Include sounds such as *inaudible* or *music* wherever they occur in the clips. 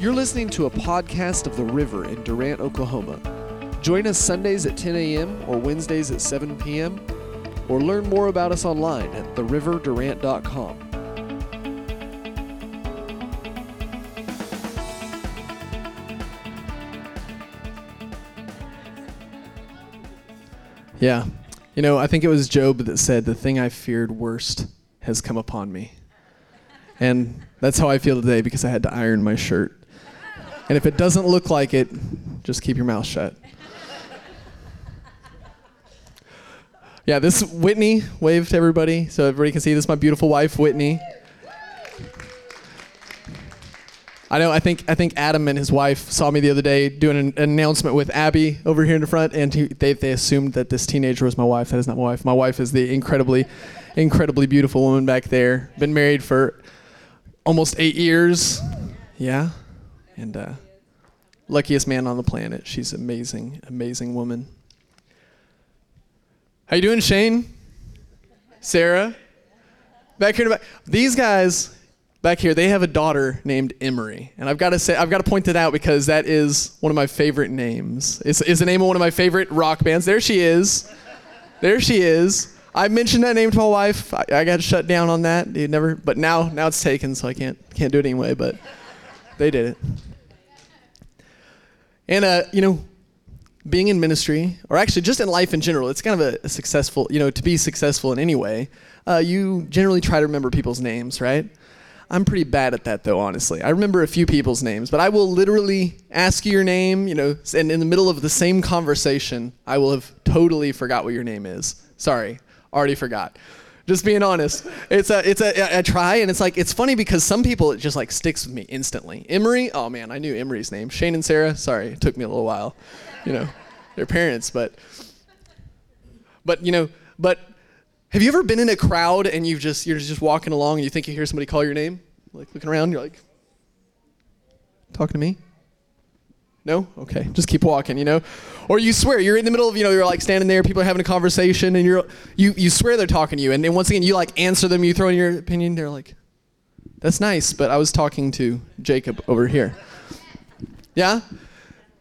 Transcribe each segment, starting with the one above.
You're listening to a podcast of The River in Durant, Oklahoma. Join us Sundays at 10 a.m. or Wednesdays at 7 p.m. or learn more about us online at theriverdurant.com. Yeah. You know, I think it was Job that said, The thing I feared worst has come upon me. And that's how I feel today because I had to iron my shirt. And if it doesn't look like it, just keep your mouth shut. Yeah, this Whitney, wave to everybody so everybody can see this is my beautiful wife, Whitney. I know. I think I think Adam and his wife saw me the other day doing an, an announcement with Abby over here in the front, and he, they they assumed that this teenager was my wife. That is not my wife. My wife is the incredibly, incredibly beautiful woman back there. Been married for almost eight years. Yeah, and uh, luckiest man on the planet. She's amazing, amazing woman. How you doing, Shane? Sarah? Back here back. These guys back here, they have a daughter named Emery. And I've got to say, I've got to point that out because that is one of my favorite names. It's, it's the name of one of my favorite rock bands. There she is. There she is. I mentioned that name to my wife. I, I got shut down on that. You never, but now, now it's taken, so I can't, can't do it anyway. But they did it. And uh, you know, being in ministry, or actually just in life in general, it's kind of a, a successful. You know, to be successful in any way, uh, you generally try to remember people's names, right? I'm pretty bad at that though, honestly. I remember a few people's names, but I will literally ask you your name, you know, and in the middle of the same conversation, I will have totally forgot what your name is. Sorry, already forgot. Just being honest. It's a, it's a, I try, and it's like, it's funny because some people, it just like sticks with me instantly. Emery, oh man, I knew Emery's name. Shane and Sarah, sorry, it took me a little while. You know, they're parents, but, but, you know, but have you ever been in a crowd and you've just you're just walking along and you think you hear somebody call your name? Like looking around, you're like, talking to me? No? Okay. Just keep walking, you know? Or you swear, you're in the middle of, you know, you're like standing there, people are having a conversation, and you're you you swear they're talking to you, and then once again you like answer them, you throw in your opinion, they're like, That's nice, but I was talking to Jacob over here. Yeah?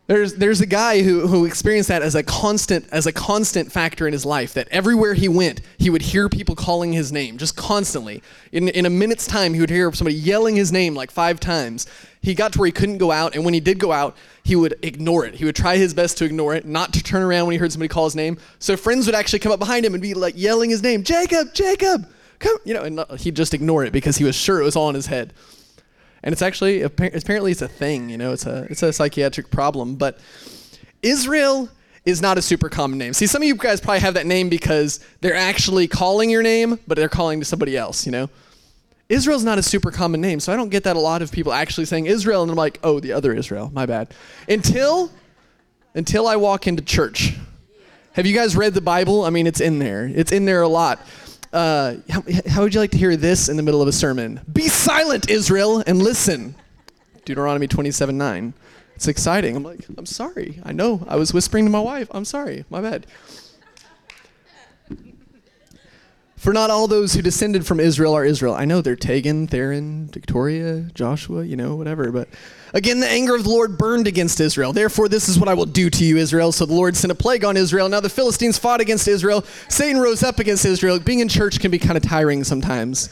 There's, there's a guy who, who experienced that as a constant as a constant factor in his life that everywhere he went he would hear people calling his name just constantly. In, in a minute's time he would hear somebody yelling his name like five times. He got to where he couldn't go out and when he did go out he would ignore it. He would try his best to ignore it not to turn around when he heard somebody call his name. So friends would actually come up behind him and be like yelling his name jacob jacob come you know and he'd just ignore it because he was sure it was all in his head and it's actually apparently it's a thing you know it's a it's a psychiatric problem but israel is not a super common name. See some of you guys probably have that name because they're actually calling your name but they're calling to somebody else you know? Israel's not a super common name so i don't get that a lot of people actually saying israel and i'm like oh the other israel my bad. Until until i walk into church. Have you guys read the bible? I mean it's in there. It's in there a lot uh, how, how would you like to hear this in the middle of a sermon? Be silent, Israel, and listen. Deuteronomy 27 9. It's exciting. I'm like, I'm sorry. I know. I was whispering to my wife. I'm sorry. My bad. For not all those who descended from Israel are Israel. I know they're Tegan, Theron, Victoria, Joshua, you know, whatever. But again, the anger of the Lord burned against Israel. Therefore, this is what I will do to you, Israel. So the Lord sent a plague on Israel. Now the Philistines fought against Israel. Satan rose up against Israel. Being in church can be kind of tiring sometimes.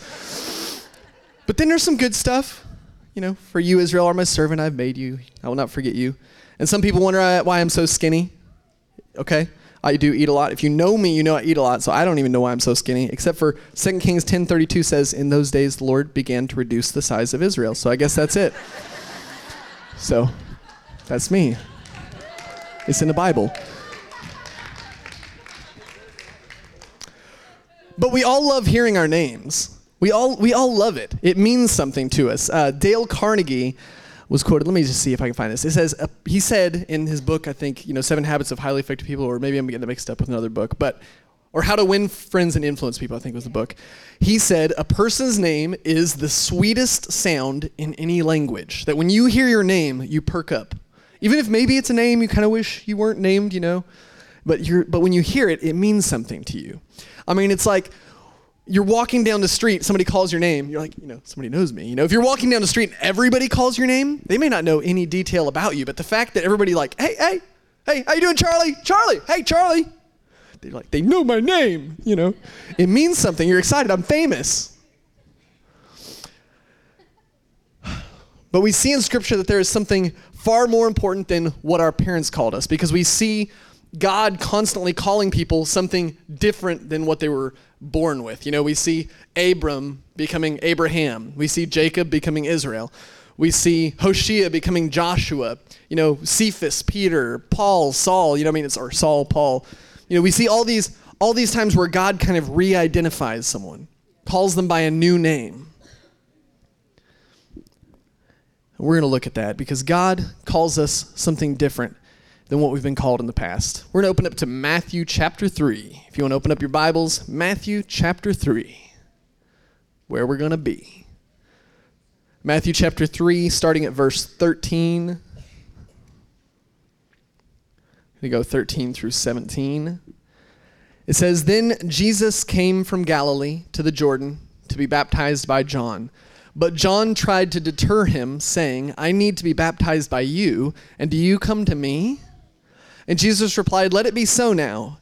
But then there's some good stuff. You know, for you, Israel, are my servant. I've made you. I will not forget you. And some people wonder why I'm so skinny. Okay? I do eat a lot. If you know me, you know I eat a lot, so I don't even know why I'm so skinny, except for 2 Kings 10:32 says, "In those days the Lord began to reduce the size of Israel." So I guess that's it. so that's me. It's in the Bible. But we all love hearing our names. We all we all love it. It means something to us. Uh, Dale Carnegie was quoted. Let me just see if I can find this. It says uh, he said in his book, I think you know, Seven Habits of Highly Effective People, or maybe I'm getting mixed up with another book, but or How to Win Friends and Influence People. I think was the book. He said a person's name is the sweetest sound in any language. That when you hear your name, you perk up, even if maybe it's a name you kind of wish you weren't named, you know. But you're but when you hear it, it means something to you. I mean, it's like you're walking down the street, somebody calls your name, you're like, you know, somebody knows me. You know, if you're walking down the street and everybody calls your name, they may not know any detail about you, but the fact that everybody like, hey, hey, hey, how you doing, Charlie? Charlie, hey, Charlie. They're like, they know my name, you know. It means something. You're excited. I'm famous. But we see in Scripture that there is something far more important than what our parents called us because we see God constantly calling people something different than what they were born with. You know, we see Abram becoming Abraham, we see Jacob becoming Israel. We see Hoshea becoming Joshua, you know, Cephas, Peter, Paul, Saul, you know, I mean, it's, or Saul, Paul. You know, we see all these, all these times where God kind of re identifies someone, calls them by a new name. We're going to look at that because God calls us something different than what we've been called in the past. We're going to open up to Matthew chapter 3. If you want to open up your Bibles, Matthew chapter 3, where we're going to be. Matthew chapter 3, starting at verse 13. We go 13 through 17. It says, Then Jesus came from Galilee to the Jordan to be baptized by John. But John tried to deter him, saying, I need to be baptized by you, and do you come to me? And Jesus replied, Let it be so now.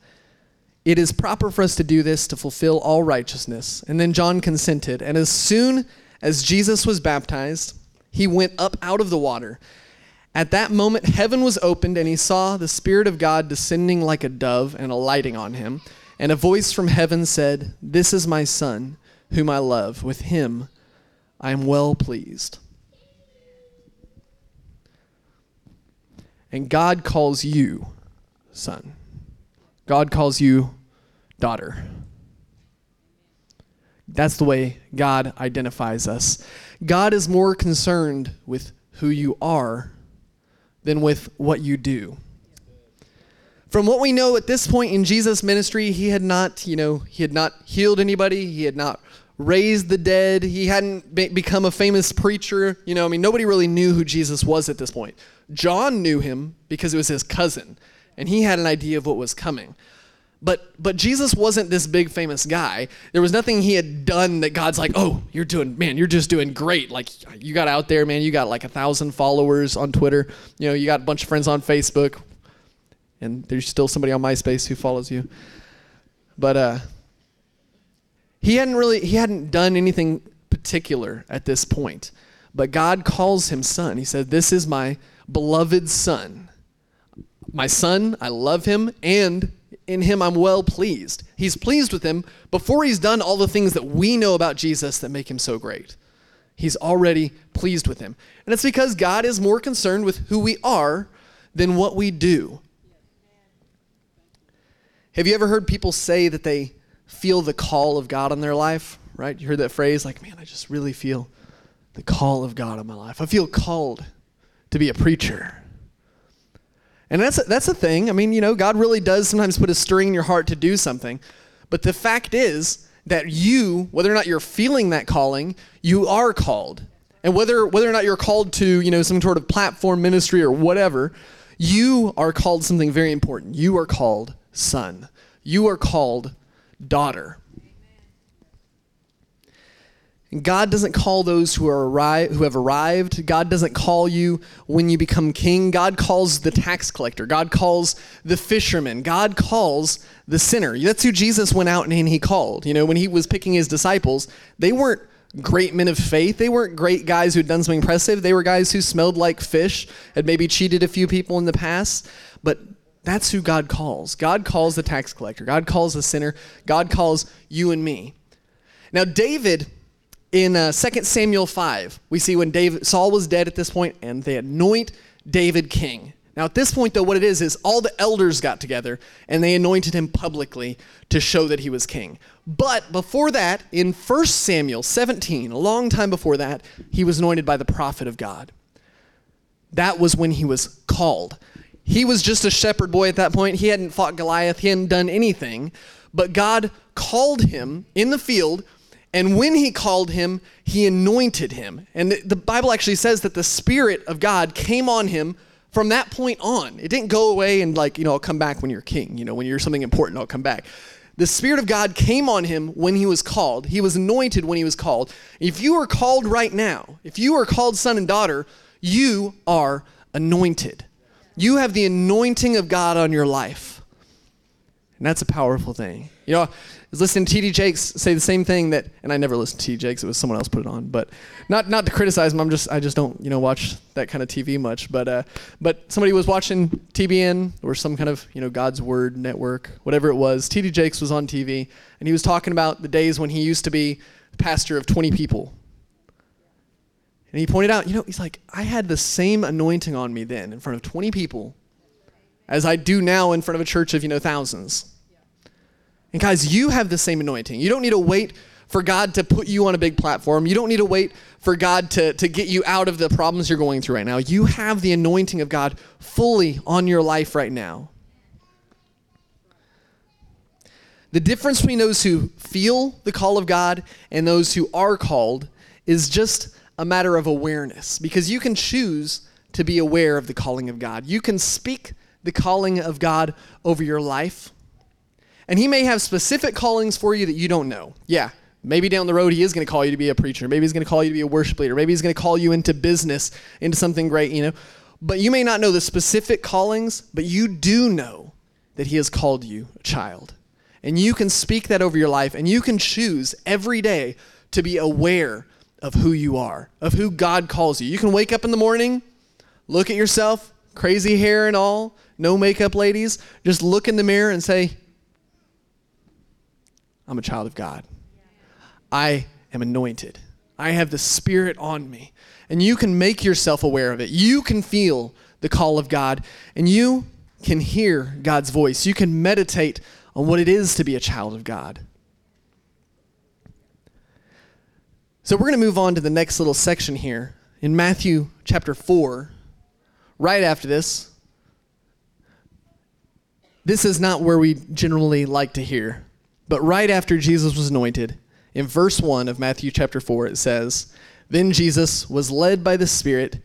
It is proper for us to do this to fulfill all righteousness. And then John consented. And as soon as Jesus was baptized, he went up out of the water. At that moment, heaven was opened, and he saw the Spirit of God descending like a dove and alighting on him. And a voice from heaven said, This is my Son, whom I love. With him I am well pleased. And God calls you son. God calls you daughter. That's the way God identifies us. God is more concerned with who you are than with what you do. From what we know at this point in Jesus' ministry, he had not, you know, he had not healed anybody, he had not raised the dead, he hadn't be- become a famous preacher, you know, I mean nobody really knew who Jesus was at this point. John knew him because it was his cousin and he had an idea of what was coming. But but Jesus wasn't this big famous guy. There was nothing he had done that God's like, "Oh, you're doing man, you're just doing great. Like you got out there, man. You got like a thousand followers on Twitter. You know, you got a bunch of friends on Facebook, and there's still somebody on MySpace who follows you. But uh, he hadn't really he hadn't done anything particular at this point. But God calls him son. He said, "This is my beloved son." My son, I love him, and in him I'm well pleased. He's pleased with him before he's done all the things that we know about Jesus that make him so great. He's already pleased with him. And it's because God is more concerned with who we are than what we do. Have you ever heard people say that they feel the call of God on their life? Right? You heard that phrase like, man, I just really feel the call of God on my life. I feel called to be a preacher. And that's a, that's a thing. I mean, you know, God really does sometimes put a stirring in your heart to do something. But the fact is that you, whether or not you're feeling that calling, you are called. And whether whether or not you're called to, you know, some sort of platform ministry or whatever, you are called something very important. You are called son. You are called daughter. God doesn't call those who are arri- who have arrived. God doesn't call you when you become king. God calls the tax collector. God calls the fisherman. God calls the sinner. That's who Jesus went out and he called. You know, when he was picking his disciples, they weren't great men of faith. They weren't great guys who had done something impressive. They were guys who smelled like fish, had maybe cheated a few people in the past, but that's who God calls. God calls the tax collector. God calls the sinner. God calls you and me. Now, David in uh, 2 Samuel 5, we see when David, Saul was dead at this point, and they anoint David king. Now, at this point, though, what it is is all the elders got together and they anointed him publicly to show that he was king. But before that, in 1 Samuel 17, a long time before that, he was anointed by the prophet of God. That was when he was called. He was just a shepherd boy at that point. He hadn't fought Goliath, he hadn't done anything. But God called him in the field and when he called him, he anointed him. And the Bible actually says that the Spirit of God came on him from that point on. It didn't go away and, like, you know, I'll come back when you're king. You know, when you're something important, I'll come back. The Spirit of God came on him when he was called. He was anointed when he was called. If you are called right now, if you are called son and daughter, you are anointed. You have the anointing of God on your life. And that's a powerful thing. You know, was listening to T.D. Jakes say the same thing that, and I never listened to T.D. Jakes. It was someone else put it on, but not not to criticize him. I'm just I just don't you know watch that kind of TV much. But uh, but somebody was watching TBN or some kind of you know God's Word network, whatever it was. T.D. Jakes was on TV, and he was talking about the days when he used to be pastor of 20 people. And he pointed out, you know, he's like, I had the same anointing on me then in front of 20 people as I do now in front of a church of, you know, thousands. And guys, you have the same anointing. You don't need to wait for God to put you on a big platform. You don't need to wait for God to, to get you out of the problems you're going through right now. You have the anointing of God fully on your life right now. The difference between those who feel the call of God and those who are called is just a matter of awareness because you can choose to be aware of the calling of God. You can speak the calling of God over your life. And He may have specific callings for you that you don't know. Yeah, maybe down the road He is going to call you to be a preacher. Maybe He's going to call you to be a worship leader. Maybe He's going to call you into business, into something great, you know. But you may not know the specific callings, but you do know that He has called you a child. And you can speak that over your life, and you can choose every day to be aware of who you are, of who God calls you. You can wake up in the morning, look at yourself, crazy hair and all, no makeup ladies, just look in the mirror and say, I'm a child of God. I am anointed. I have the Spirit on me. And you can make yourself aware of it. You can feel the call of God, and you can hear God's voice. You can meditate on what it is to be a child of God. So we're going to move on to the next little section here in Matthew chapter 4. Right after this, this is not where we generally like to hear, but right after Jesus was anointed, in verse 1 of Matthew chapter 4, it says, Then Jesus was led by the Spirit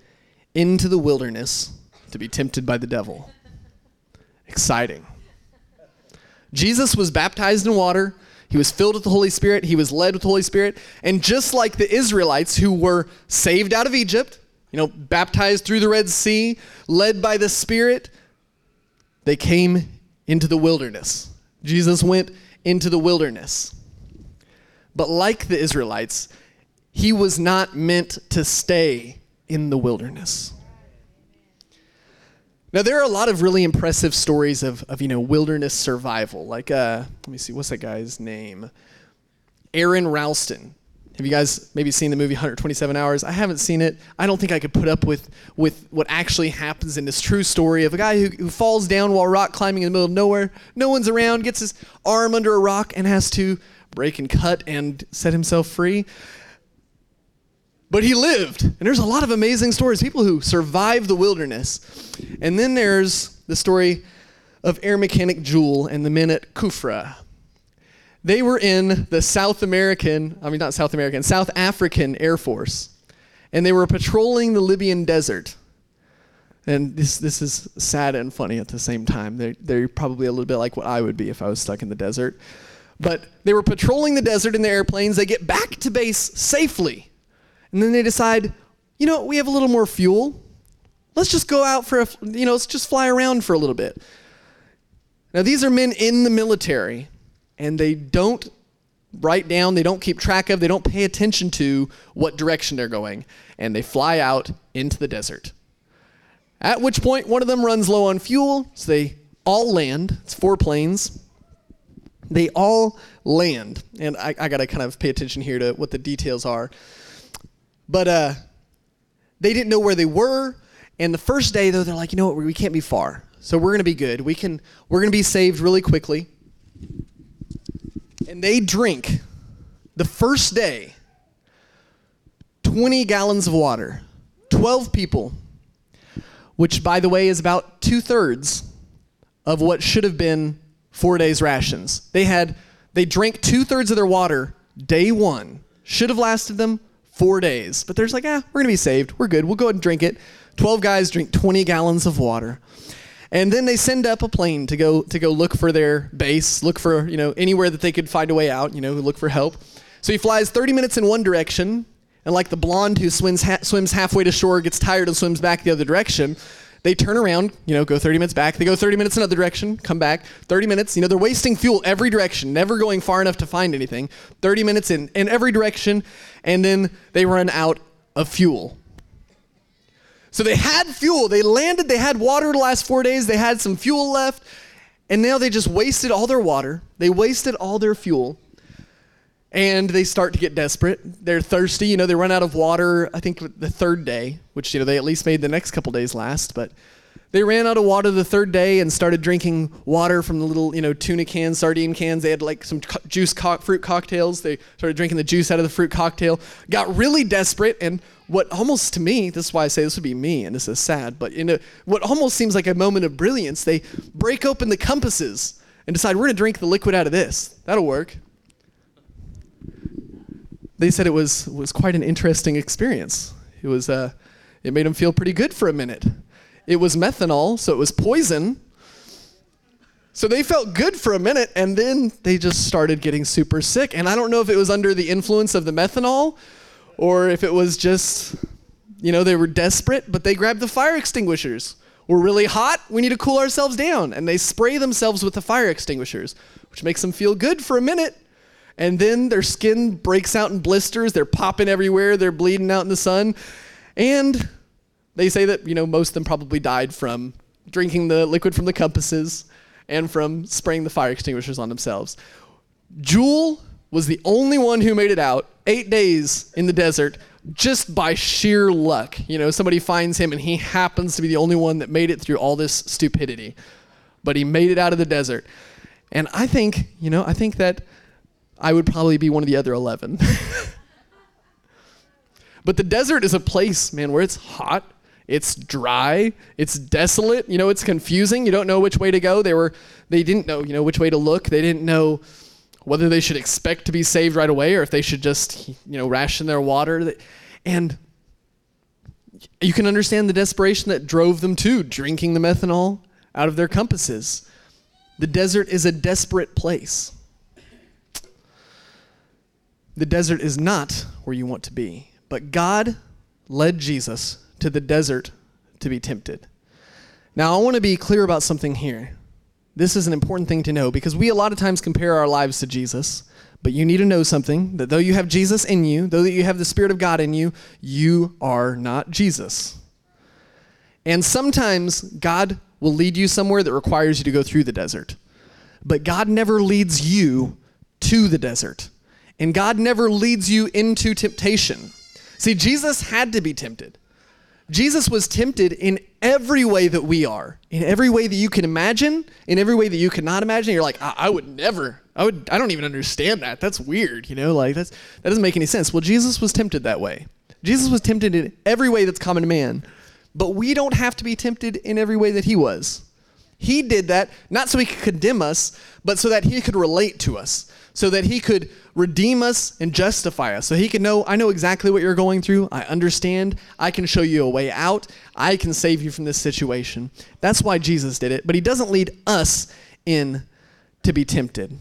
into the wilderness to be tempted by the devil. Exciting. Jesus was baptized in water he was filled with the Holy Spirit. He was led with the Holy Spirit. And just like the Israelites who were saved out of Egypt, you know, baptized through the Red Sea, led by the Spirit, they came into the wilderness. Jesus went into the wilderness. But like the Israelites, he was not meant to stay in the wilderness. Now there are a lot of really impressive stories of, of you know wilderness survival. Like uh, let me see, what's that guy's name? Aron Ralston. Have you guys maybe seen the movie 127 Hours? I haven't seen it. I don't think I could put up with with what actually happens in this true story of a guy who, who falls down while rock climbing in the middle of nowhere. No one's around, gets his arm under a rock, and has to break and cut and set himself free. But he lived. And there's a lot of amazing stories, people who survived the wilderness. And then there's the story of air mechanic Jewel and the men at Kufra. They were in the South American, I mean, not South American, South African Air Force. And they were patrolling the Libyan desert. And this, this is sad and funny at the same time. They're, they're probably a little bit like what I would be if I was stuck in the desert. But they were patrolling the desert in the airplanes. They get back to base safely. And then they decide, you know, we have a little more fuel. Let's just go out for a, you know, let's just fly around for a little bit. Now, these are men in the military, and they don't write down, they don't keep track of, they don't pay attention to what direction they're going, and they fly out into the desert. At which point, one of them runs low on fuel, so they all land. It's four planes. They all land. And I, I got to kind of pay attention here to what the details are. But uh, they didn't know where they were. And the first day, though, they're like, you know what, we can't be far. So we're going to be good. We can, we're going to be saved really quickly. And they drink the first day 20 gallons of water, 12 people, which, by the way, is about two thirds of what should have been four days' rations. They had, they drank two thirds of their water day one, should have lasted them four days. But there's like, ah, we're going to be saved. We're good. We'll go ahead and drink it. 12 guys drink 20 gallons of water. And then they send up a plane to go to go look for their base, look for, you know, anywhere that they could find a way out, you know, look for help. So he flies 30 minutes in one direction, and like the blonde who swims ha- swims halfway to shore, gets tired and swims back the other direction, they turn around, you know, go 30 minutes back. They go 30 minutes in another direction, come back. 30 minutes, you know, they're wasting fuel every direction, never going far enough to find anything. 30 minutes in, in every direction, and then they run out of fuel. So they had fuel. They landed, they had water the last four days, they had some fuel left, and now they just wasted all their water. They wasted all their fuel and they start to get desperate. They're thirsty. You know, they run out of water, I think, the third day, which, you know, they at least made the next couple days last. But they ran out of water the third day and started drinking water from the little, you know, tuna cans, sardine cans. They had like some co- juice co- fruit cocktails. They started drinking the juice out of the fruit cocktail. Got really desperate. And what almost to me, this is why I say this would be me, and this is sad, but in a, what almost seems like a moment of brilliance, they break open the compasses and decide we're going to drink the liquid out of this. That'll work they said it was was quite an interesting experience. It was uh, it made them feel pretty good for a minute. It was methanol, so it was poison. So they felt good for a minute, and then they just started getting super sick. And I don't know if it was under the influence of the methanol, or if it was just, you know, they were desperate. But they grabbed the fire extinguishers. We're really hot. We need to cool ourselves down, and they spray themselves with the fire extinguishers, which makes them feel good for a minute and then their skin breaks out in blisters. They're popping everywhere. They're bleeding out in the sun. And they say that, you know, most of them probably died from drinking the liquid from the compasses and from spraying the fire extinguishers on themselves. Jewel was the only one who made it out eight days in the desert just by sheer luck. You know, somebody finds him and he happens to be the only one that made it through all this stupidity. But he made it out of the desert. And I think, you know, I think that I would probably be one of the other 11. *laughs* but the desert is a place, man, where it's hot, it's dry, it's desolate, you know, it's confusing. You don't know which way to go. They were they didn't know, you know, which way to look. They didn't know whether they should expect to be saved right away or if they should just, you know, ration their water. And you can understand the desperation that drove them to drinking the methanol out of their compasses. The desert is a desperate place. The desert is not where you want to be, but God led Jesus to the desert to be tempted. Now, I want to be clear about something here. This is an important thing to know because we a lot of times compare our lives to Jesus, but you need to know something that though you have Jesus in you, though that you have the Spirit of God in you, you are not Jesus. And sometimes God will lead you somewhere that requires you to go through the desert. But God never leads you to the desert. And God never leads you into temptation. See, Jesus had to be tempted. Jesus was tempted in every way that we are, in every way that you can imagine, in every way that you cannot imagine. You're like, I, I would never, I would, I don't even understand that. That's weird, you know, like that's that doesn't make any sense. Well, Jesus was tempted that way. Jesus was tempted in every way that's common to man, but we don't have to be tempted in every way that he was. He did that not so he could condemn us, but so that he could relate to us, so that he could redeem us and justify us. So he can know, I know exactly what you're going through. I understand. I can show you a way out. I can save you from this situation. That's why Jesus did it. But he doesn't lead us in to be tempted.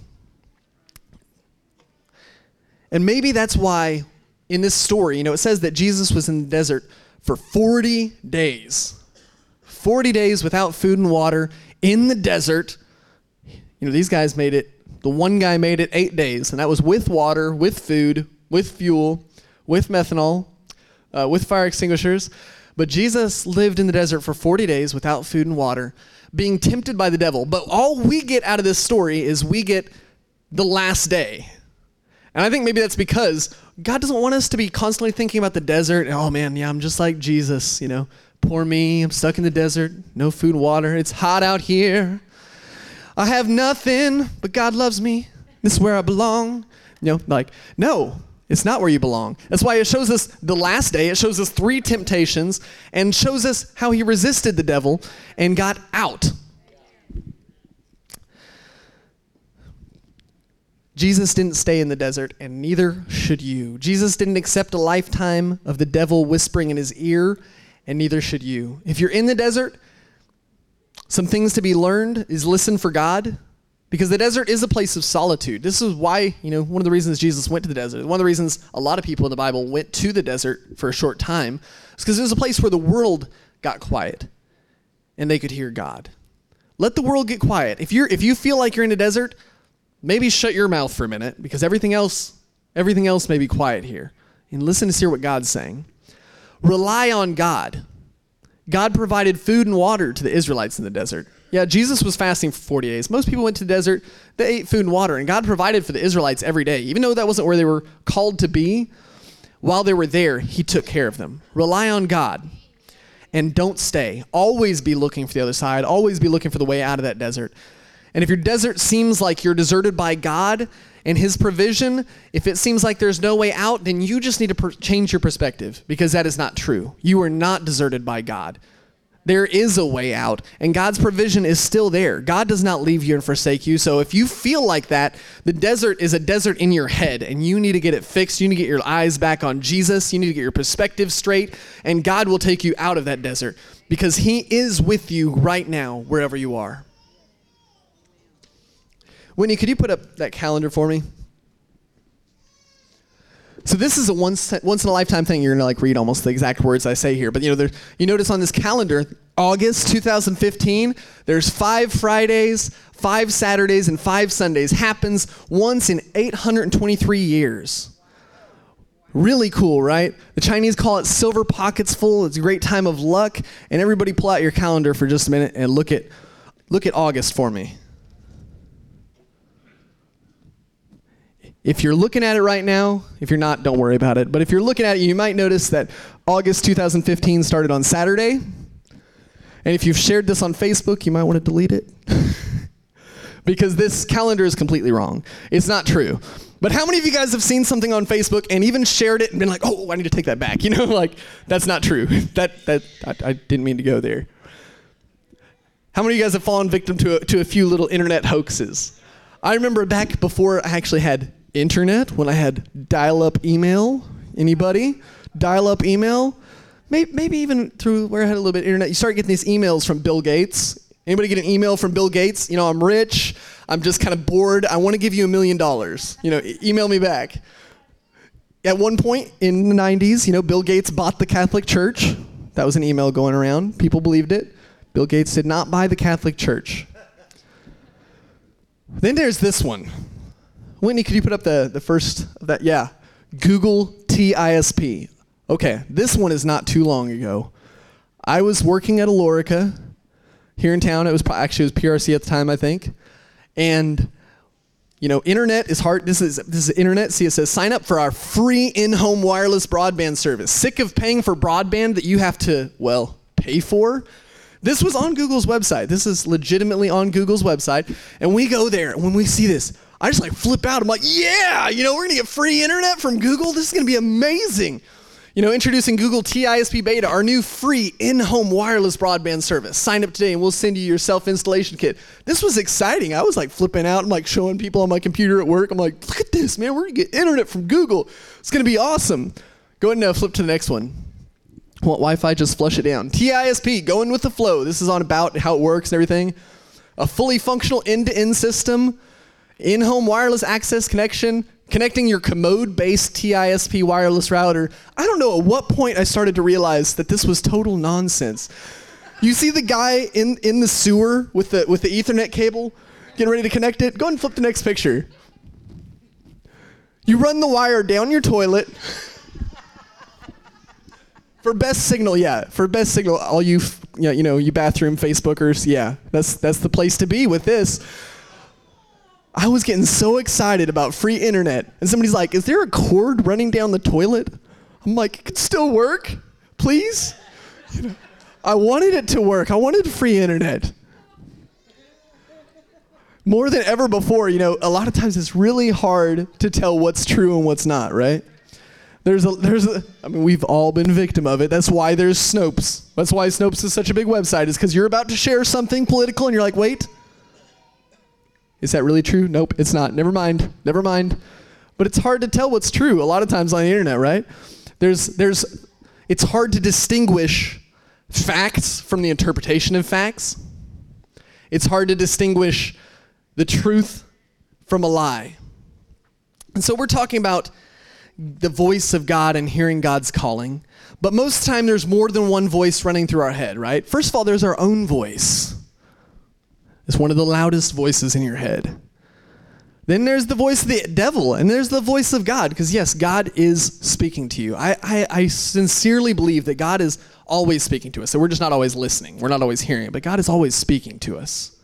And maybe that's why in this story, you know, it says that Jesus was in the desert for 40 days. 40 days without food and water in the desert. You know, these guys made it the one guy made it eight days, and that was with water, with food, with fuel, with methanol, uh, with fire extinguishers. But Jesus lived in the desert for 40 days without food and water, being tempted by the devil. But all we get out of this story is we get the last day. And I think maybe that's because God doesn't want us to be constantly thinking about the desert. Oh man, yeah, I'm just like Jesus, you know. Poor me, I'm stuck in the desert, no food water. It's hot out here. I have nothing, but God loves me. This is where I belong. You know, like, no, it's not where you belong. That's why it shows us the last day, it shows us three temptations and shows us how he resisted the devil and got out. Jesus didn't stay in the desert, and neither should you. Jesus didn't accept a lifetime of the devil whispering in his ear, and neither should you. If you're in the desert, Some things to be learned is listen for God, because the desert is a place of solitude. This is why, you know, one of the reasons Jesus went to the desert. One of the reasons a lot of people in the Bible went to the desert for a short time is because it was a place where the world got quiet and they could hear God. Let the world get quiet. If you're if you feel like you're in a desert, maybe shut your mouth for a minute because everything else everything else may be quiet here. And listen to hear what God's saying. Rely on God. God provided food and water to the Israelites in the desert. Yeah, Jesus was fasting for 40 days. Most people went to the desert, they ate food and water, and God provided for the Israelites every day. Even though that wasn't where they were called to be, while they were there, He took care of them. Rely on God and don't stay. Always be looking for the other side, always be looking for the way out of that desert. And if your desert seems like you're deserted by God and His provision, if it seems like there's no way out, then you just need to per- change your perspective because that is not true. You are not deserted by God. There is a way out, and God's provision is still there. God does not leave you and forsake you. So if you feel like that, the desert is a desert in your head, and you need to get it fixed. You need to get your eyes back on Jesus. You need to get your perspective straight, and God will take you out of that desert because He is with you right now, wherever you are. Winnie, could you put up that calendar for me? So this is a once once in a lifetime thing. You're gonna like read almost the exact words I say here, but you know, there, you notice on this calendar, August 2015, there's five Fridays, five Saturdays, and five Sundays. Happens once in 823 years. Really cool, right? The Chinese call it silver pockets full. It's a great time of luck. And everybody pull out your calendar for just a minute and look at look at August for me. If you're looking at it right now, if you're not, don't worry about it. But if you're looking at it, you might notice that August 2015 started on Saturday. And if you've shared this on Facebook, you might want to delete it. *laughs* because this calendar is completely wrong. It's not true. But how many of you guys have seen something on Facebook and even shared it and been like, "Oh, I need to take that back." *laughs* You know, like that's not true. *laughs* that that I, I didn't mean to go there. How many of you guys have fallen victim to a, to a few little internet hoaxes? I remember back before I actually had internet, when I had dial-up email. Anybody? Dial-up email. Maybe, maybe even through where I had a little bit internet. You start getting these emails from Bill Gates. Anybody get an email from Bill Gates? You know, I'm rich. I'm just kind of bored. I want to give you a million dollars. You know, email me back. At one point in the 90s, you know, Bill Gates bought the Catholic Church. That was an email going around. People believed it. Bill Gates did not buy the Catholic Church. Then there's this one. Whitney, could you put up the, the first of that? Yeah. Google TISP. Okay, this one is not too long ago. I was working at Alorica here in town. It was actually it was PRC at the time, I think. And you know, internet is hard. This is this is internet. See, it says sign up for our free in-home wireless broadband service. Sick of paying for broadband that you have to well pay for? This was on Google's website. This is legitimately on Google's website. And we go there, and when we see this, I just like flip out. I'm like, yeah, you know, we're gonna get free internet from Google. This is gonna be amazing. You know, introducing Google TISP Beta, our new free in-home wireless broadband service. Sign up today and we'll send you your self-installation kit. This was exciting. I was like flipping out. I'm like showing people on my computer at work. I'm like, look at this, man. We're gonna get internet from Google. It's gonna be awesome. Go ahead and uh, flip to the next one. Want Wi-Fi? Just flush it down. TISP, going with the flow. This is on about how it works and everything. A fully functional end-to-end system, in-home wireless access connection, connecting your commode-based TISP wireless router. I don't know at what point I started to realize that this was total nonsense. You see the guy in, in the sewer with the with the Ethernet cable, getting ready to connect it. Go ahead and flip the next picture. You run the wire down your toilet. For best signal, yeah. For best signal, all you, f- you know, you bathroom Facebookers, yeah. That's that's the place to be with this. I was getting so excited about free internet, and somebody's like, "Is there a cord running down the toilet?" I'm like, "It could still work, please." You know, I wanted it to work. I wanted free internet. More than ever before, you know, a lot of times it's really hard to tell what's true and what's not, right? There's a, there's a, I mean, we've all been victim of it. That's why there's Snopes. That's why Snopes is such a big website, is because you're about to share something political and you're like, wait, is that really true? Nope, it's not. Never mind. Never mind. But it's hard to tell what's true a lot of times on the internet, right? There's, there's, it's hard to distinguish facts from the interpretation of facts. It's hard to distinguish the truth from a lie. And so we're talking about the voice of God and hearing God's calling. But most of the time, there's more than one voice running through our head, right? First of all, there's our own voice. It's one of the loudest voices in your head. Then there's the voice of the devil, and there's the voice of God, because yes, God is speaking to you. I, I, I, sincerely believe that God is always speaking to us. So we're just not always listening, we're not always hearing, but God is always speaking to us.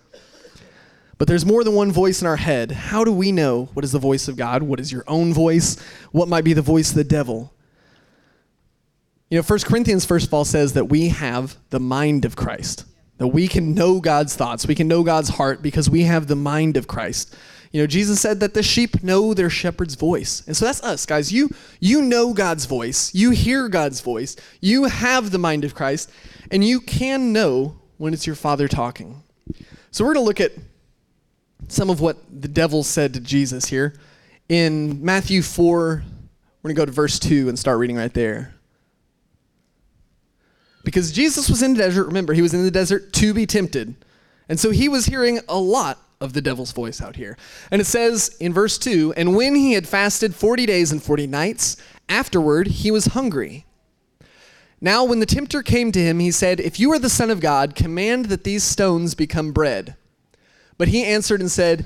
But there's more than one voice in our head. How do we know what is the voice of God? What is your own voice? What might be the voice of the devil? You know, 1 Corinthians, first of all, says that we have the mind of Christ, that we can know God's thoughts, we can know God's heart because we have the mind of Christ. You know, Jesus said that the sheep know their shepherd's voice. And so that's us, guys. You you know God's voice. You hear God's voice. You have the mind of Christ, and you can know when it's your father talking. So we're going to look at some of what the devil said to Jesus here. In Matthew 4, we're going to go to verse 2 and start reading right there. Because Jesus was in the desert, remember, he was in the desert to be tempted. And so he was hearing a lot of the devil's voice out here. And it says in verse 2 And when he had fasted 40 days and 40 nights, afterward he was hungry. Now, when the tempter came to him, he said, If you are the Son of God, command that these stones become bread. But he answered and said,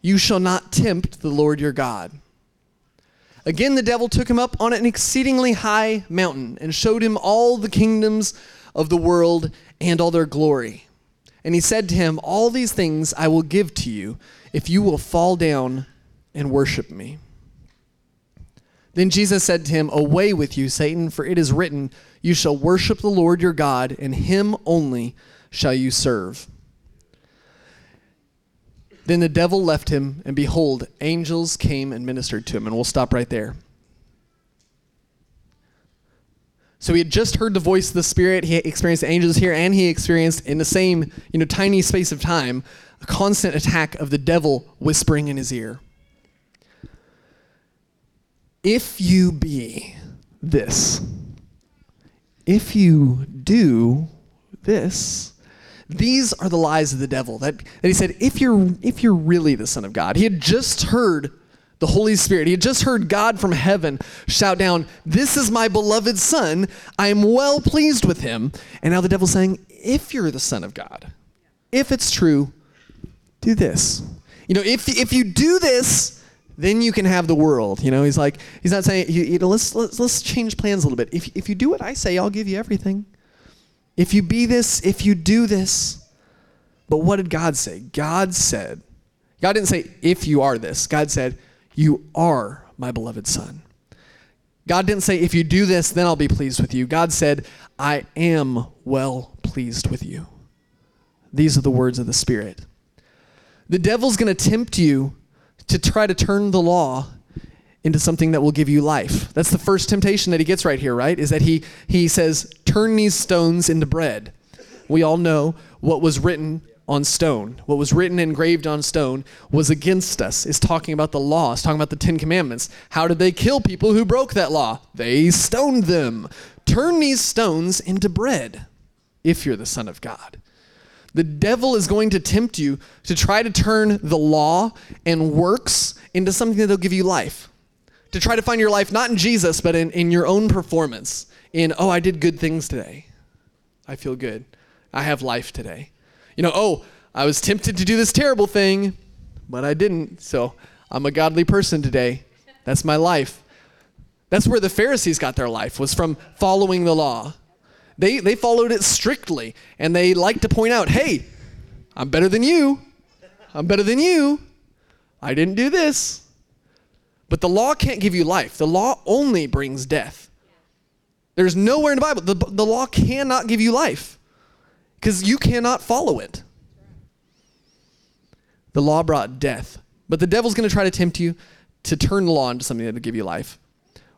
You shall not tempt the Lord your God. Again, the devil took him up on an exceedingly high mountain and showed him all the kingdoms of the world and all their glory. And he said to him, All these things I will give to you if you will fall down and worship me. Then Jesus said to him, Away with you, Satan, for it is written, You shall worship the Lord your God, and him only shall you serve. Then the devil left him, and behold, angels came and ministered to him. And we'll stop right there. So he had just heard the voice of the Spirit. He experienced angels here, and he experienced in the same, you know, tiny space of time, a constant attack of the devil whispering in his ear. If you be this, if you do this, these are the lies of the devil. That, that he said, if you're if you're really the Son of God, he had just heard the Holy Spirit. He had just heard God from heaven shout down, This is my beloved Son. I am well pleased with him. And now the devil's saying, If you're the Son of God, if it's true, do this. You know, if, if you do this, then you can have the world. You know, he's like, he's not saying, you, you know, let's, let's, let's change plans a little bit. If, if you do what I say, I'll give you everything. If you be this, if you do this. But what did God say? God said, God didn't say, if you are this. God said, you are my beloved son. God didn't say, if you do this, then I'll be pleased with you. God said, I am well pleased with you. These are the words of the Spirit. The devil's going to tempt you to try to turn the law into something that will give you life. That's the first temptation that he gets right here, right? Is that he, he says, turn these stones into bread. We all know what was written on stone. What was written engraved on stone was against us. It's talking about the law. It's talking about the Ten Commandments. How did they kill people who broke that law? They stoned them. Turn these stones into bread if you're the Son of God. The devil is going to tempt you to try to turn the law and works into something that'll give you life. To try to find your life not in Jesus, but in, in your own performance. In, oh, I did good things today. I feel good. I have life today you know, oh, I was tempted to do this terrible thing, but I didn't. So I'm a godly person today. That's my life. That's where the Pharisees got their life, was from following the law. They, they followed it strictly, and they like to point out, hey, I'm better than you. I'm better than you. I didn't do this. But the law can't give you life, the law only brings death. There's nowhere in the Bible, the, the law cannot give you life because you cannot follow it. the law brought death. But the devil's going to try to tempt you to turn the law into something that will give you life.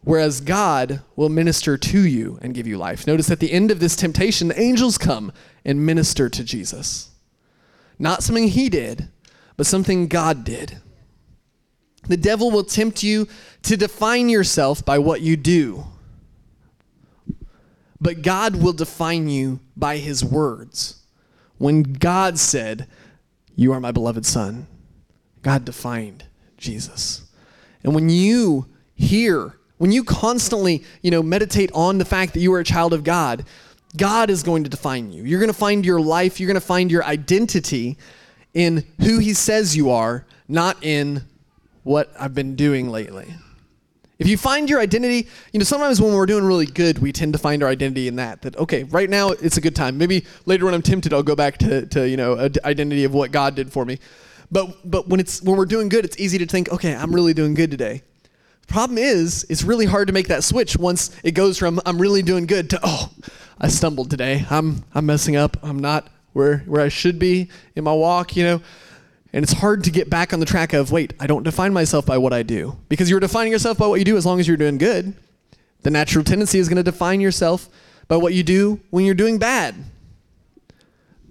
Whereas God will minister to you and give you life. Notice at the end of this temptation, the angels come and minister to Jesus. Not something he did, but something God did. The devil will tempt you to define yourself by what you do. But God will define you by his words. When God said, You are my beloved son, God defined Jesus. And when you hear, when you constantly, you know, meditate on the fact that you are a child of God, God is going to define you. You're going to find your life, you're going to find your identity in who he says you are, not in what I've been doing lately. If you find your identity, you know, sometimes when we're doing really good, we tend to find our identity in that. That okay, right now it's a good time. Maybe later when I'm tempted, I'll go back to, to you know, an identity of what God did for me. But but when it's when we're doing good, it's easy to think, okay, I'm really doing good today. The problem is, it's really hard to make that switch once it goes from I'm really doing good to oh, I stumbled today. I'm I'm messing up. I'm not where where I should be in my walk, you know. And it's hard to get back on the track of, wait, I don't define myself by what I do. Because you're defining yourself by what you do as long as you're doing good. The natural tendency is going to define yourself by what you do when you're doing bad.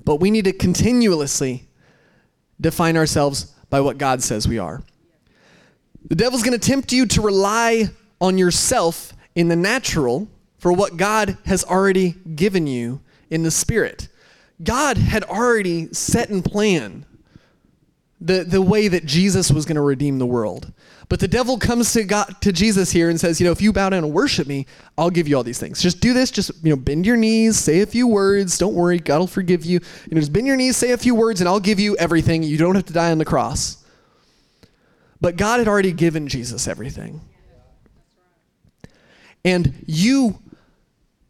But we need to continuously define ourselves by what God says we are. The devil's going to tempt you to rely on yourself in the natural for what God has already given you in the spirit. God had already set and plan the, the way that Jesus was going to redeem the world. But the devil comes to God to Jesus here and says, you know, if you bow down and worship me, I'll give you all these things. Just do this, just you know, bend your knees, say a few words, don't worry, God will forgive you. You know, just bend your knees, say a few words, and I'll give you everything. You don't have to die on the cross. But God had already given Jesus everything. And you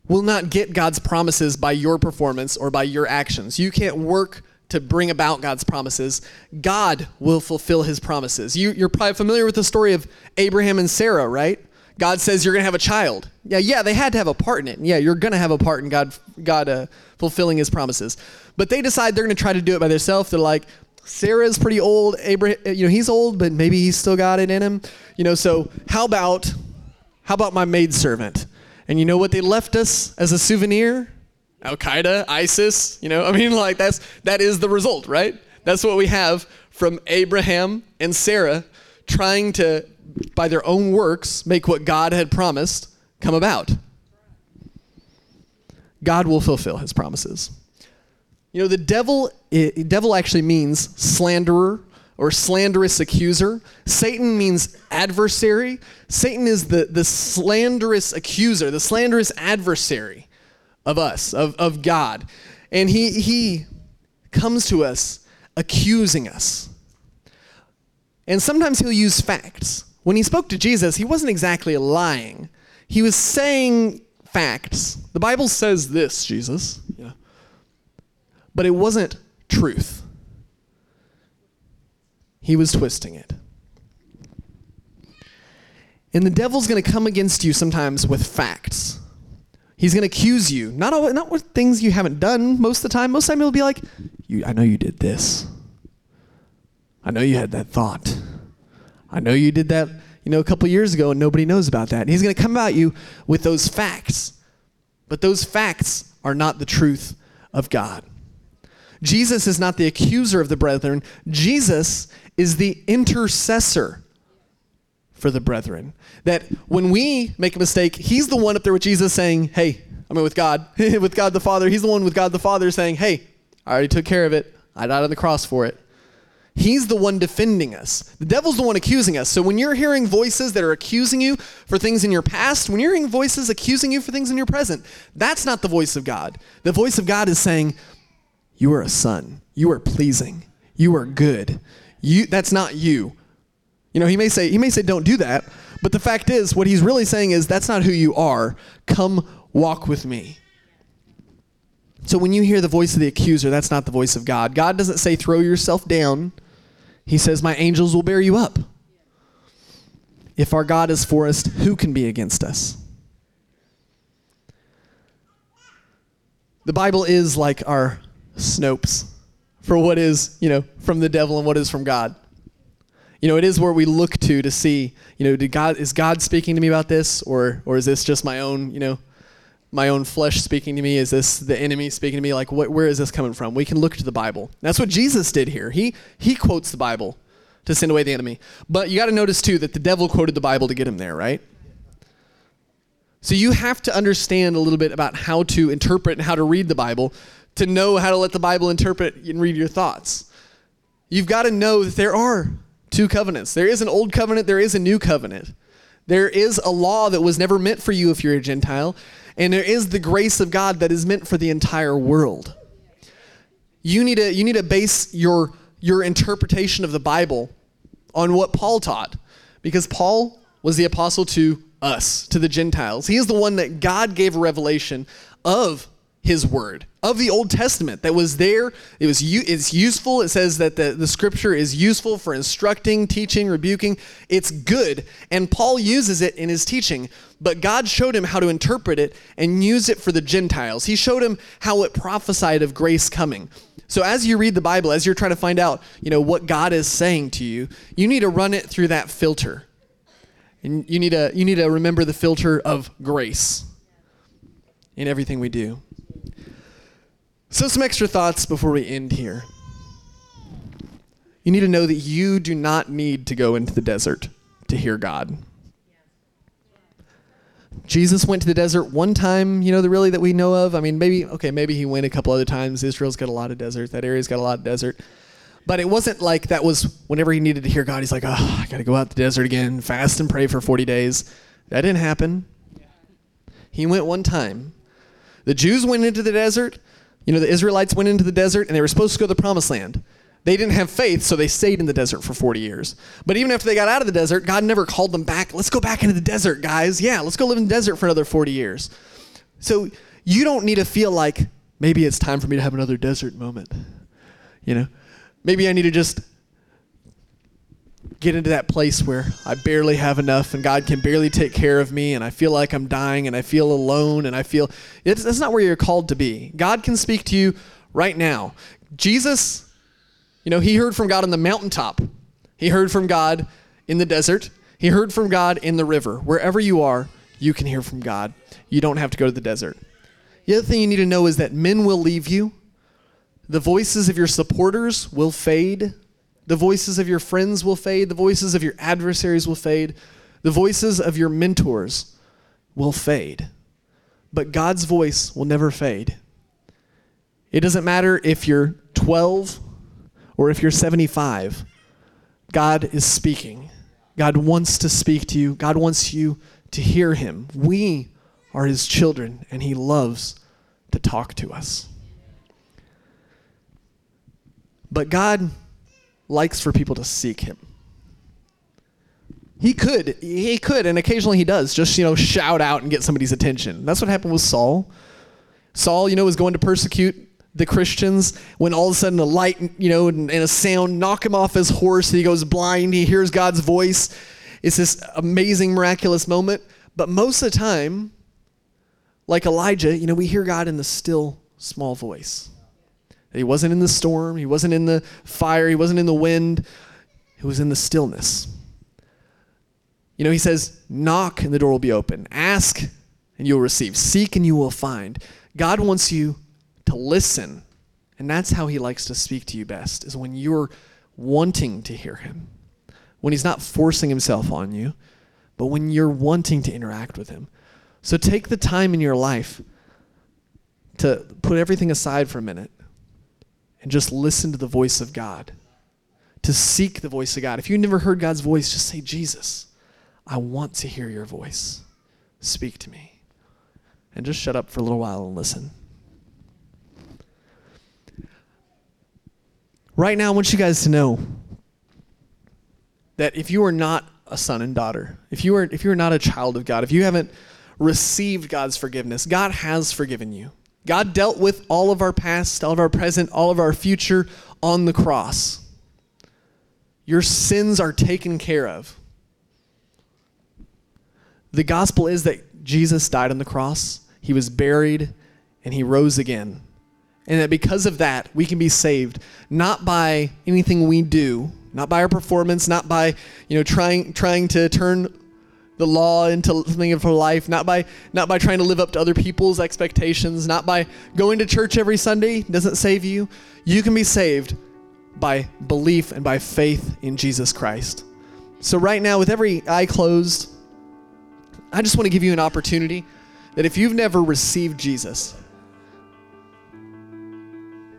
will not get God's promises by your performance or by your actions. You can't work to bring about God's promises, God will fulfill his promises. You, you're probably familiar with the story of Abraham and Sarah, right? God says you're going to have a child. Yeah, yeah, they had to have a part in it. Yeah, you're going to have a part in God, God uh, fulfilling his promises. But they decide they're going to try to do it by themselves. They're like, Sarah's pretty old. Abraham, you know, he's old, but maybe he's still got it in him. You know, so how about, how about my maidservant? And you know what they left us as a souvenir? Al Qaeda, ISIS, you know, *laughs* I mean, like that's that is the result, right? That's what we have from Abraham and Sarah trying to, by their own works, make what God had promised come about. God will fulfill his promises. You know, the devil, it, devil actually means slanderer or slanderous accuser. Satan means adversary. Satan is the, the slanderous accuser, the slanderous adversary of us, of, of God. And he, he comes to us accusing us. And sometimes he'll use facts. When he spoke to Jesus, he wasn't exactly lying, he was saying facts. The Bible says this, Jesus. Yeah. But it wasn't truth. He was twisting it. And the devil's going to come against you sometimes with facts. He's going to accuse you, not, all, not with things you haven't done most of the time. Most of the time, he'll be like, I know you did this. I know you had that thought. I know you did that, you know, a couple years ago and nobody knows about that. And he's going to come at you with those facts. But those facts are not the truth of God. Jesus is not the accuser of the brethren. Jesus is the intercessor for the brethren. That when we make a mistake, he's the one up there with Jesus saying, Hey, I mean, with God, *laughs* with God the Father, he's the one with God the Father saying, Hey, I already took care of it. I died on the cross for it. He's the one defending us. The devil's the one accusing us. So when you're hearing voices that are accusing you for things in your past, when you're hearing voices accusing you for things in your present, that's not the voice of God. The voice of God is saying, You are a son. You are pleasing. You are good. You, that's not you. You know, he may say he may say don't do that, but the fact is what he's really saying is that's not who you are. Come walk with me. So when you hear the voice of the accuser, that's not the voice of God. God doesn't say throw yourself down. He says my angels will bear you up. If our God is for us, who can be against us? The Bible is like our Snopes, for what is, you know, from the devil and what is from God. You know, it is where we look to to see, you know, did God is God speaking to me about this or or is this just my own, you know, my own flesh speaking to me? Is this the enemy speaking to me? Like what, where is this coming from? We can look to the Bible. That's what Jesus did here. He he quotes the Bible to send away the enemy. But you got to notice too that the devil quoted the Bible to get him there, right? So you have to understand a little bit about how to interpret and how to read the Bible to know how to let the Bible interpret and read your thoughts. You've got to know that there are two covenants. There is an old covenant, there is a new covenant. There is a law that was never meant for you if you're a Gentile, and there is the grace of God that is meant for the entire world. You need to you need to base your your interpretation of the Bible on what Paul taught because Paul was the apostle to us, to the Gentiles. He is the one that God gave a revelation of his word of the Old Testament that was there. It was it's useful. It says that the, the scripture is useful for instructing, teaching, rebuking. It's good. And Paul uses it in his teaching. But God showed him how to interpret it and use it for the Gentiles. He showed him how it prophesied of grace coming. So as you read the Bible, as you're trying to find out, you know, what God is saying to you, you need to run it through that filter. And you need to you need to remember the filter of grace in everything we do. So, some extra thoughts before we end here. You need to know that you do not need to go into the desert to hear God. Jesus went to the desert one time, you know, the really that we know of. I mean, maybe, okay, maybe he went a couple other times. Israel's got a lot of desert. That area's got a lot of desert. But it wasn't like that was whenever he needed to hear God, he's like, oh, I got to go out to the desert again, fast and pray for 40 days. That didn't happen. He went one time. The Jews went into the desert you know, the Israelites went into the desert and they were supposed to go to the promised land. They didn't have faith, so they stayed in the desert for 40 years. But even after they got out of the desert, God never called them back. Let's go back into the desert, guys. Yeah, let's go live in the desert for another 40 years. So you don't need to feel like maybe it's time for me to have another desert moment. You know, maybe I need to just get into that place where I barely have enough and God can barely take care of me and I feel like I'm dying and I feel alone and I feel it's, that's not where you're called to be. God can speak to you right now. Jesus, you know, he heard from God on the mountaintop. He heard from God in the desert. He heard from God in the river. Wherever you are, you can hear from God. You don't have to go to the desert. The other thing you need to know is that men will leave you. The voices of your supporters will fade. The voices of your friends will fade. The voices of your adversaries will fade. The voices of your mentors will fade. But God's voice will never fade. It doesn't matter if you're 12 or if you're 75. God is speaking. God wants to speak to you. God wants you to hear him. We are his children, and he loves to talk to us. But God likes for people to seek him. He could, he could, and occasionally he does, just, you know, shout out and get somebody's attention. That's what happened with Saul. Saul, you know, was going to persecute the Christians when all of a sudden a light, you know, and, and a sound knock him off his horse. He goes blind. He hears God's voice. It's this amazing, miraculous moment. But most of the time, like Elijah, you know, we hear God in the still, small voice. He wasn't in the storm, he wasn't in the fire, he wasn't in the wind, he was in the stillness. You know, he says, Knock and the door will be open. Ask and you'll receive. Seek and you will find. God wants you to listen. And that's how he likes to speak to you best, is when you're wanting to hear him. When he's not forcing himself on you, but when you're wanting to interact with him. So take the time in your life to put everything aside for a minute and just listen to the voice of God. To seek the voice of God. If you've never heard God's voice, just say, Jesus, I want to hear your voice. Speak to me. And just shut up for a little while and listen. Right now, I want you guys to know that if you are not a son and daughter, if you are if you're not a child of God, if you haven't received God's forgiveness, God has forgiven you. God dealt with all of our past, all of our present, all of our future on the cross. Your sins are taken care of. The gospel is that Jesus died on the cross, he was buried, and he rose again. And that because of that, we can be saved not by anything we do, not by our performance, not by, you know, trying trying to turn the law into something of her life, not by not by trying to live up to other people's expectations, not by going to church every Sunday doesn't save you. You can be saved by belief and by faith in Jesus Christ. So right now with every eye closed, I just want to give you an opportunity that if you've never received Jesus,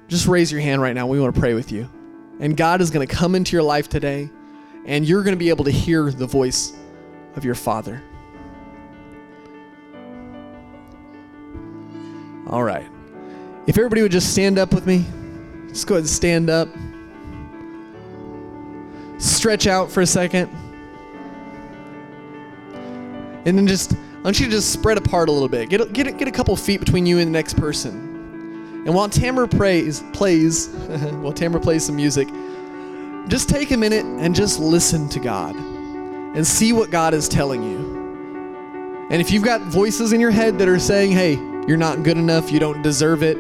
just raise your hand right now. We want to pray with you. And God is going to come into your life today, and you're going to be able to hear the voice of your Father. All right. If everybody would just stand up with me, just go ahead and stand up. Stretch out for a second. And then just, I want you to just spread apart a little bit. Get a, get a, get a couple feet between you and the next person. And while Tamara prays, plays, *laughs* while Tamara plays some music, just take a minute and just listen to God and see what God is telling you. And if you've got voices in your head that are saying, hey, you're not good enough, you don't deserve it,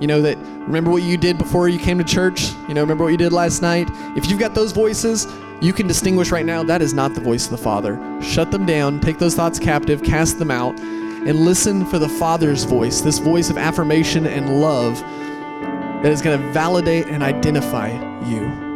you know, that remember what you did before you came to church, you know, remember what you did last night. If you've got those voices, you can distinguish right now that is not the voice of the Father. Shut them down, take those thoughts captive, cast them out and listen for the Father's voice, this voice of affirmation and love that is going to validate and identify you.